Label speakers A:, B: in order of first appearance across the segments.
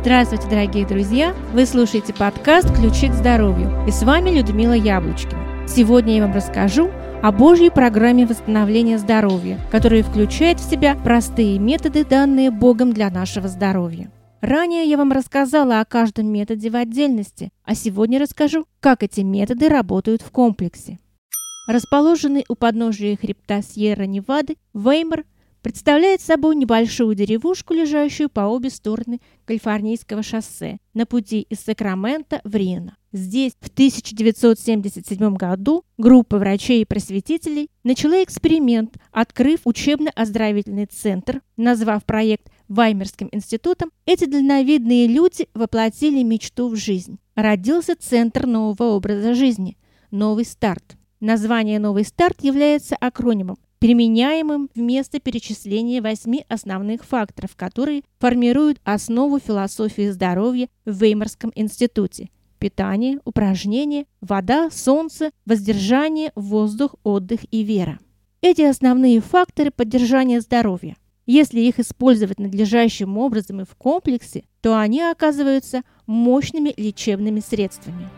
A: Здравствуйте, дорогие друзья! Вы слушаете подкаст «Ключи к здоровью» и с вами Людмила Яблочкина. Сегодня я вам расскажу о Божьей программе восстановления здоровья, которая включает в себя простые методы, данные Богом для нашего здоровья. Ранее я вам рассказала о каждом методе в отдельности, а сегодня расскажу, как эти методы работают в комплексе. Расположенный у подножия хребта Сьерра-Невады, Веймар представляет собой небольшую деревушку, лежащую по обе стороны Калифорнийского шоссе на пути из Сакрамента в Рино. Здесь в 1977 году группа врачей и просветителей начала эксперимент, открыв учебно-оздоровительный центр, назвав проект Ваймерским институтом, эти дальновидные люди воплотили мечту в жизнь. Родился центр нового образа жизни – «Новый старт». Название «Новый старт» является акронимом применяемым вместо перечисления восьми основных факторов, которые формируют основу философии здоровья в Веймарском институте. Питание, упражнения, вода, солнце, воздержание, воздух, отдых и вера. Эти основные факторы поддержания здоровья. Если их использовать надлежащим образом и в комплексе, то они оказываются мощными лечебными средствами.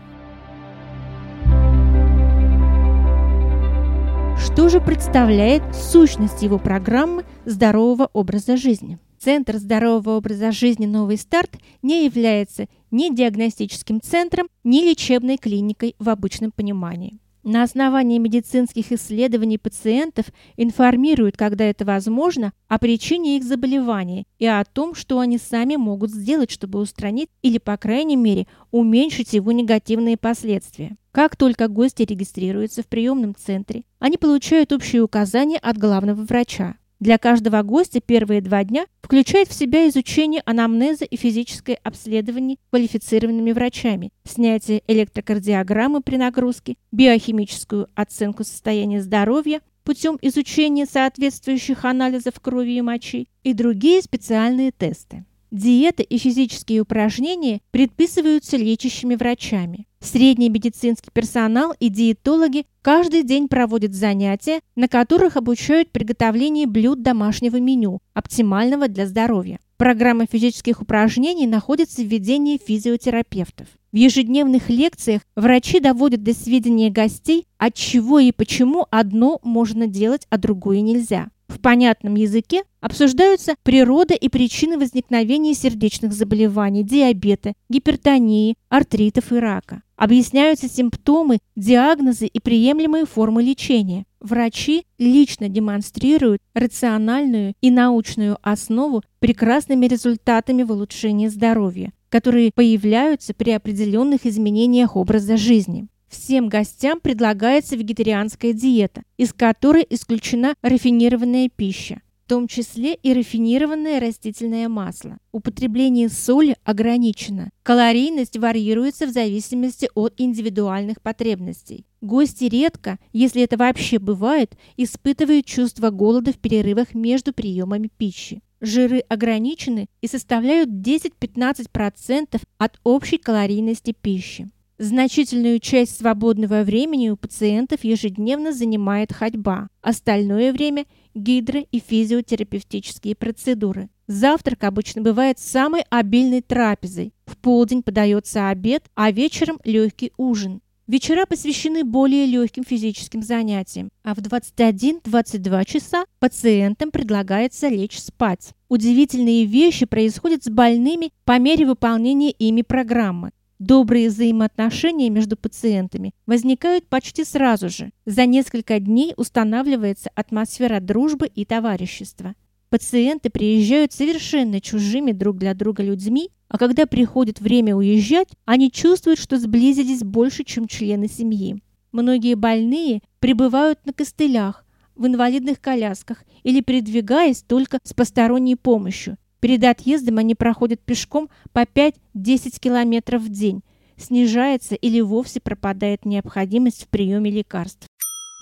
A: Что же представляет сущность его программы здорового образа жизни? Центр здорового образа жизни «Новый старт» не является ни диагностическим центром, ни лечебной клиникой в обычном понимании. На основании медицинских исследований пациентов информируют, когда это возможно, о причине их заболевания и о том, что они сами могут сделать, чтобы устранить или, по крайней мере, уменьшить его негативные последствия. Как только гости регистрируются в приемном центре, они получают общие указания от главного врача. Для каждого гостя первые два дня включают в себя изучение анамнеза и физическое обследование квалифицированными врачами, снятие электрокардиограммы при нагрузке, биохимическую оценку состояния здоровья путем изучения соответствующих анализов крови и мочи и другие специальные тесты. Диета и физические упражнения предписываются лечащими врачами. Средний медицинский персонал и диетологи каждый день проводят занятия, на которых обучают приготовлению блюд домашнего меню, оптимального для здоровья. Программа физических упражнений находится в ведении физиотерапевтов. В ежедневных лекциях врачи доводят до сведения гостей, от чего и почему одно можно делать, а другое нельзя. В понятном языке обсуждаются природа и причины возникновения сердечных заболеваний, диабета, гипертонии, артритов и рака. Объясняются симптомы, диагнозы и приемлемые формы лечения. Врачи лично демонстрируют рациональную и научную основу прекрасными результатами в улучшении здоровья, которые появляются при определенных изменениях образа жизни. Всем гостям предлагается вегетарианская диета, из которой исключена рафинированная пища, в том числе и рафинированное растительное масло. Употребление соли ограничено. Калорийность варьируется в зависимости от индивидуальных потребностей. Гости редко, если это вообще бывает, испытывают чувство голода в перерывах между приемами пищи. Жиры ограничены и составляют 10-15% от общей калорийности пищи. Значительную часть свободного времени у пациентов ежедневно занимает ходьба, остальное время – гидро- и физиотерапевтические процедуры. Завтрак обычно бывает самой обильной трапезой. В полдень подается обед, а вечером – легкий ужин. Вечера посвящены более легким физическим занятиям, а в 21-22 часа пациентам предлагается лечь спать. Удивительные вещи происходят с больными по мере выполнения ими программы. Добрые взаимоотношения между пациентами возникают почти сразу же. За несколько дней устанавливается атмосфера дружбы и товарищества. Пациенты приезжают совершенно чужими друг для друга людьми, а когда приходит время уезжать, они чувствуют, что сблизились больше, чем члены семьи. Многие больные пребывают на костылях, в инвалидных колясках или передвигаясь только с посторонней помощью, Перед отъездом они проходят пешком по 5-10 километров в день. Снижается или вовсе пропадает необходимость в приеме лекарств.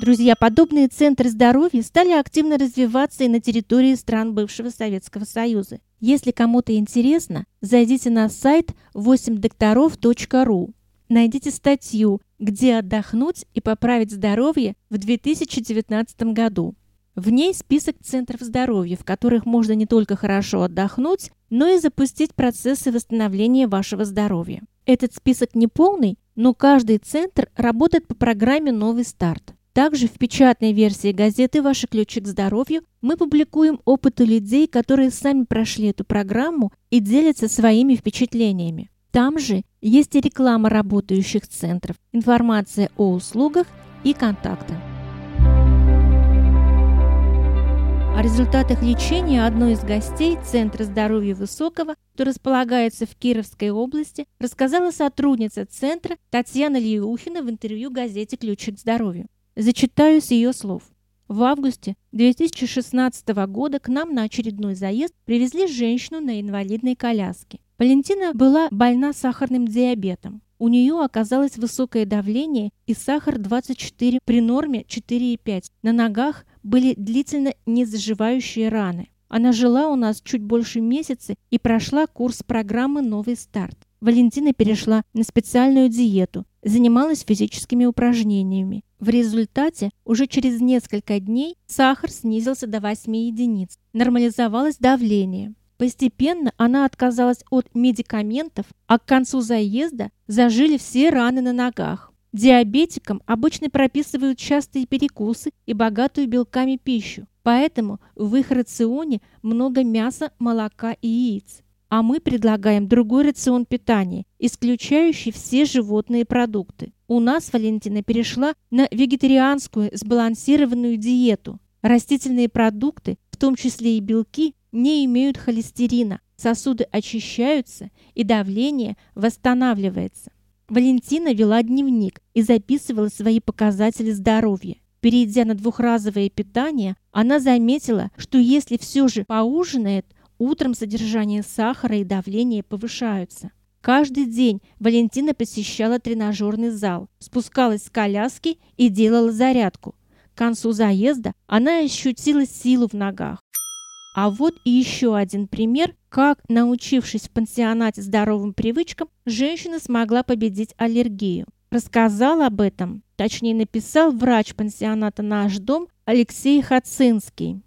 A: Друзья, подобные центры здоровья стали активно развиваться и на территории стран бывшего Советского Союза. Если кому-то интересно, зайдите на сайт 8докторов.ру. Найдите статью «Где отдохнуть и поправить здоровье в 2019 году». В ней список центров здоровья, в которых можно не только хорошо отдохнуть, но и запустить процессы восстановления вашего здоровья. Этот список не полный, но каждый центр работает по программе «Новый старт». Также в печатной версии газеты «Ваши ключи к здоровью» мы публикуем опыты людей, которые сами прошли эту программу и делятся своими впечатлениями. Там же есть и реклама работающих центров, информация о услугах и контакты. О результатах лечения одной из гостей Центра здоровья Высокого, что располагается в Кировской области, рассказала сотрудница Центра Татьяна Леухина в интервью газете «Ключи к здоровью». Зачитаю с ее слов. В августе 2016 года к нам на очередной заезд привезли женщину на инвалидной коляске. Валентина была больна сахарным диабетом. У нее оказалось высокое давление и сахар 24 при норме 4,5. На ногах были длительно незаживающие раны. Она жила у нас чуть больше месяца и прошла курс программы «Новый старт». Валентина перешла на специальную диету, занималась физическими упражнениями. В результате уже через несколько дней сахар снизился до 8 единиц, нормализовалось давление. Постепенно она отказалась от медикаментов, а к концу заезда зажили все раны на ногах. Диабетикам обычно прописывают частые перекусы и богатую белками пищу, поэтому в их рационе много мяса, молока и яиц. А мы предлагаем другой рацион питания, исключающий все животные продукты. У нас Валентина перешла на вегетарианскую сбалансированную диету. Растительные продукты, в том числе и белки, не имеют холестерина, сосуды очищаются и давление восстанавливается. Валентина вела дневник и записывала свои показатели здоровья. Перейдя на двухразовое питание, она заметила, что если все же поужинает, утром содержание сахара и давление повышаются. Каждый день Валентина посещала тренажерный зал, спускалась с коляски и делала зарядку. К концу заезда она ощутила силу в ногах. А вот и еще один пример, как, научившись в пансионате здоровым привычкам, женщина смогла победить аллергию. Рассказал об этом, точнее написал врач пансионата «Наш дом» Алексей Хацинский.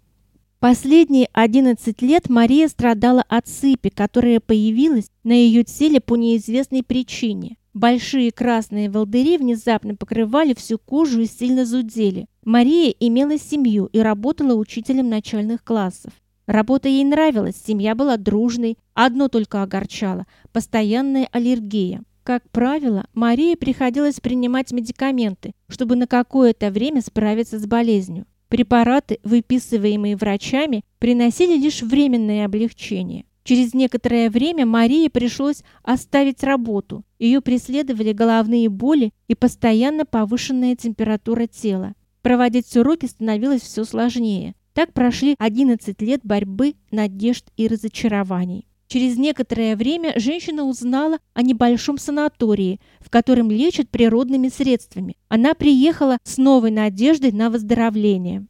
A: Последние 11 лет Мария страдала от сыпи, которая появилась на ее теле по неизвестной причине. Большие красные волдыри внезапно покрывали всю кожу и сильно зудели. Мария имела семью и работала учителем начальных классов. Работа ей нравилась, семья была дружной, одно только огорчало – постоянная аллергия. Как правило, Марии приходилось принимать медикаменты, чтобы на какое-то время справиться с болезнью. Препараты, выписываемые врачами, приносили лишь временное облегчение. Через некоторое время Марии пришлось оставить работу. Ее преследовали головные боли и постоянно повышенная температура тела. Проводить уроки становилось все сложнее. Так прошли 11 лет борьбы, надежд и разочарований. Через некоторое время женщина узнала о небольшом санатории, в котором лечат природными средствами. Она приехала с новой надеждой на выздоровление.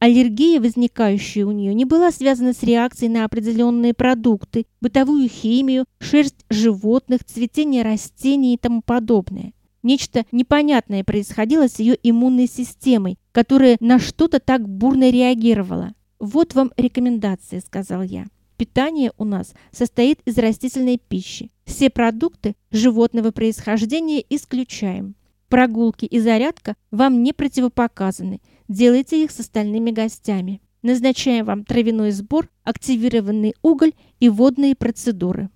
A: Аллергия, возникающая у нее, не была связана с реакцией на определенные продукты, бытовую химию, шерсть животных, цветение растений и тому подобное. Нечто непонятное происходило с ее иммунной системой, которая на что-то так бурно реагировала. «Вот вам рекомендация», — сказал я. «Питание у нас состоит из растительной пищи. Все продукты животного происхождения исключаем. Прогулки и зарядка вам не противопоказаны. Делайте их с остальными гостями. Назначаем вам травяной сбор, активированный уголь и водные процедуры».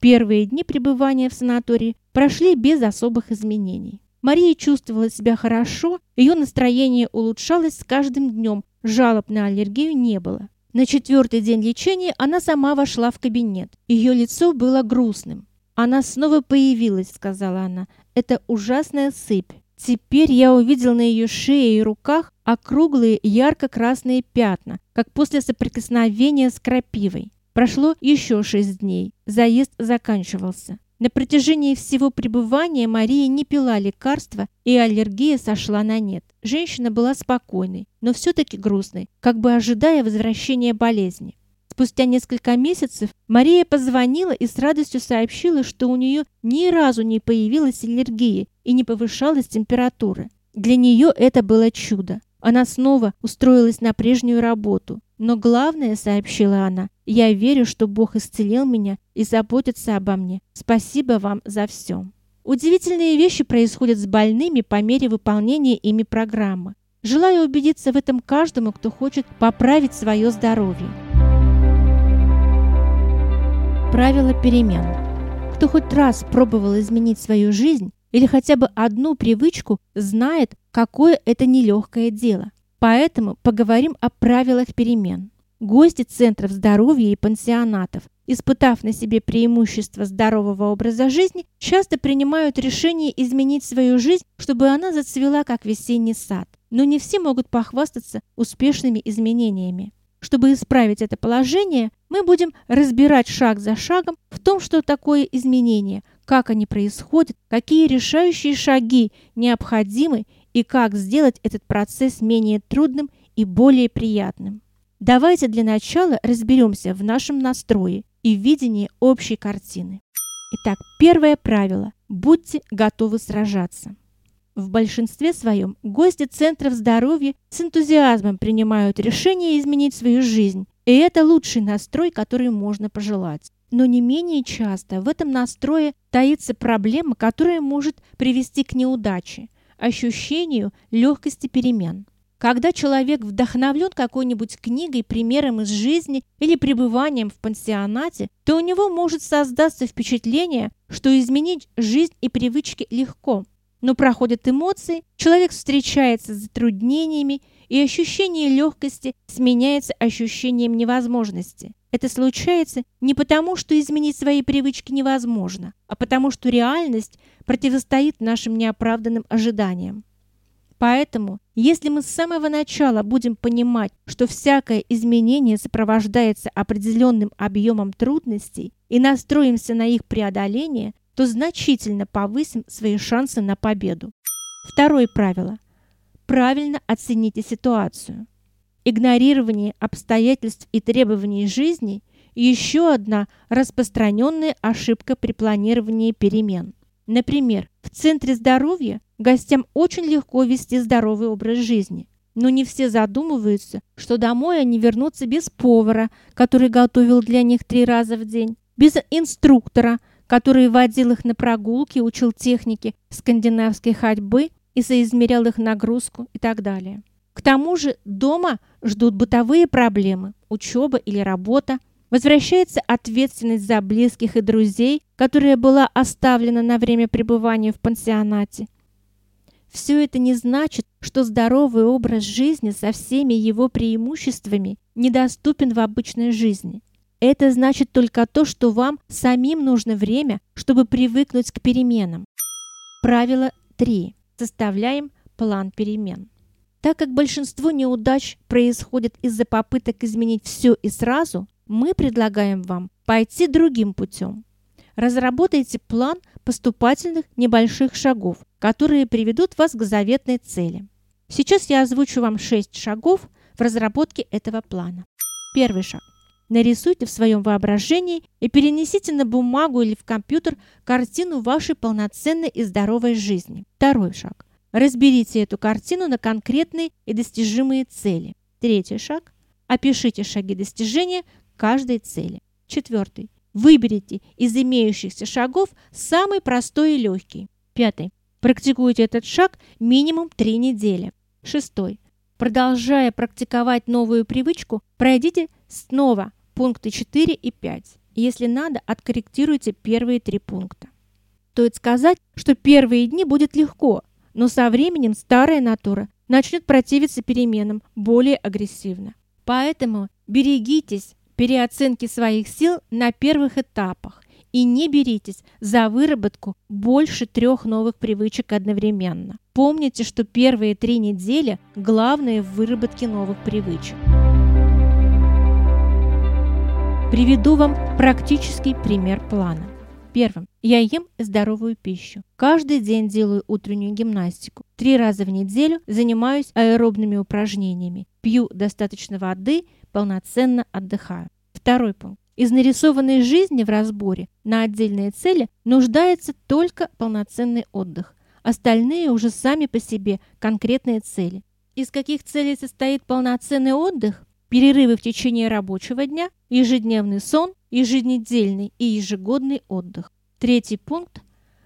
A: Первые дни пребывания в санатории прошли без особых изменений. Мария чувствовала себя хорошо, ее настроение улучшалось с каждым днем, жалоб на аллергию не было. На четвертый день лечения она сама вошла в кабинет. Ее лицо было грустным. «Она снова появилась», — сказала она. «Это ужасная сыпь. Теперь я увидел на ее шее и руках округлые ярко-красные пятна, как после соприкосновения с крапивой. Прошло еще шесть дней. Заезд заканчивался. На протяжении всего пребывания Мария не пила лекарства, и аллергия сошла на нет. Женщина была спокойной, но все-таки грустной, как бы ожидая возвращения болезни. Спустя несколько месяцев Мария позвонила и с радостью сообщила, что у нее ни разу не появилась аллергия и не повышалась температура. Для нее это было чудо. Она снова устроилась на прежнюю работу. Но главное, сообщила она, я верю, что Бог исцелил меня и заботится обо мне. Спасибо вам за все. Удивительные вещи происходят с больными по мере выполнения ими программы. Желаю убедиться в этом каждому, кто хочет поправить свое здоровье. Правило перемен. Кто хоть раз пробовал изменить свою жизнь или хотя бы одну привычку, знает, какое это нелегкое дело. Поэтому поговорим о правилах перемен. Гости центров здоровья и пансионатов, испытав на себе преимущества здорового образа жизни, часто принимают решение изменить свою жизнь, чтобы она зацвела, как весенний сад. Но не все могут похвастаться успешными изменениями. Чтобы исправить это положение, мы будем разбирать шаг за шагом в том, что такое изменение, как они происходят, какие решающие шаги необходимы и как сделать этот процесс менее трудным и более приятным. Давайте для начала разберемся в нашем настрое и видении общей картины. Итак, первое правило – будьте готовы сражаться. В большинстве своем гости центров здоровья с энтузиазмом принимают решение изменить свою жизнь, и это лучший настрой, который можно пожелать. Но не менее часто в этом настрое таится проблема, которая может привести к неудаче, ощущению легкости перемен. Когда человек вдохновлен какой-нибудь книгой, примером из жизни или пребыванием в пансионате, то у него может создаться впечатление, что изменить жизнь и привычки легко – но проходят эмоции, человек встречается с затруднениями, и ощущение легкости сменяется ощущением невозможности. Это случается не потому, что изменить свои привычки невозможно, а потому что реальность противостоит нашим неоправданным ожиданиям. Поэтому, если мы с самого начала будем понимать, что всякое изменение сопровождается определенным объемом трудностей и настроимся на их преодоление, то значительно повысим свои шансы на победу. Второе правило. Правильно оцените ситуацию. Игнорирование обстоятельств и требований жизни – еще одна распространенная ошибка при планировании перемен. Например, в Центре здоровья гостям очень легко вести здоровый образ жизни. Но не все задумываются, что домой они вернутся без повара, который готовил для них три раза в день, без инструктора – который водил их на прогулки, учил технике скандинавской ходьбы и соизмерял их нагрузку и так далее. К тому же дома ждут бытовые проблемы, учеба или работа, возвращается ответственность за близких и друзей, которая была оставлена на время пребывания в пансионате. Все это не значит, что здоровый образ жизни со всеми его преимуществами недоступен в обычной жизни. Это значит только то, что вам самим нужно время, чтобы привыкнуть к переменам. Правило 3. Составляем план перемен. Так как большинство неудач происходит из-за попыток изменить все и сразу, мы предлагаем вам пойти другим путем. Разработайте план поступательных небольших шагов, которые приведут вас к заветной цели. Сейчас я озвучу вам 6 шагов в разработке этого плана. Первый шаг. Нарисуйте в своем воображении и перенесите на бумагу или в компьютер картину вашей полноценной и здоровой жизни. Второй шаг. Разберите эту картину на конкретные и достижимые цели. Третий шаг. Опишите шаги достижения каждой цели. Четвертый. Выберите из имеющихся шагов самый простой и легкий. Пятый. Практикуйте этот шаг минимум 3 недели. Шестой. Продолжая практиковать новую привычку, пройдите снова пункты 4 и 5. Если надо, откорректируйте первые три пункта. Стоит сказать, что первые дни будет легко, но со временем старая натура начнет противиться переменам более агрессивно. Поэтому берегитесь переоценки своих сил на первых этапах и не беритесь за выработку больше трех новых привычек одновременно. Помните, что первые три недели главное в выработке новых привычек. Приведу вам практический пример плана. Первым. Я ем здоровую пищу. Каждый день делаю утреннюю гимнастику. Три раза в неделю занимаюсь аэробными упражнениями. Пью достаточно воды, полноценно отдыхаю. Второй пункт. Из нарисованной жизни в разборе на отдельные цели нуждается только полноценный отдых. Остальные уже сами по себе конкретные цели. Из каких целей состоит полноценный отдых? Перерывы в течение рабочего дня, ежедневный сон, еженедельный и ежегодный отдых. Третий пункт.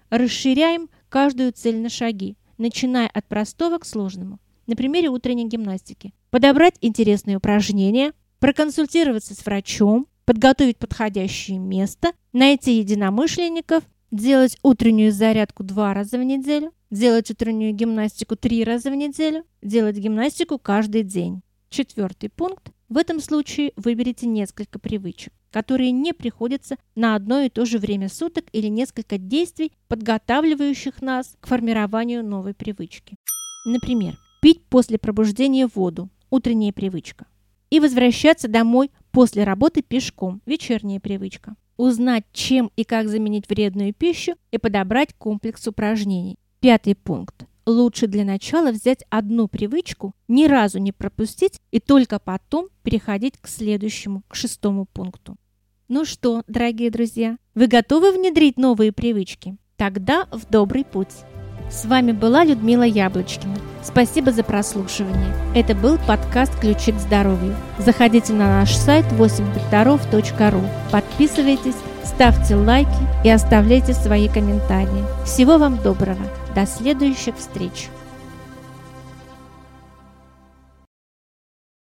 A: Расширяем каждую цель на шаги, начиная от простого к сложному. На примере утренней гимнастики. Подобрать интересные упражнения, проконсультироваться с врачом, подготовить подходящее место, найти единомышленников, делать утреннюю зарядку два раза в неделю, делать утреннюю гимнастику три раза в неделю, делать гимнастику каждый день. Четвертый пункт. В этом случае выберите несколько привычек, которые не приходятся на одно и то же время суток или несколько действий, подготавливающих нас к формированию новой привычки. Например, пить после пробуждения воду – утренняя привычка. И возвращаться домой после работы пешком – вечерняя привычка узнать, чем и как заменить вредную пищу и подобрать комплекс упражнений. Пятый пункт. Лучше для начала взять одну привычку, ни разу не пропустить и только потом переходить к следующему, к шестому пункту. Ну что, дорогие друзья, вы готовы внедрить новые привычки? Тогда в добрый путь! С вами была Людмила Яблочкина. Спасибо за прослушивание. Это был подкаст «Ключи к здоровью». Заходите на наш сайт 8докторов.ру. Подписывайтесь, ставьте лайки и оставляйте свои комментарии. Всего вам доброго. До следующих встреч.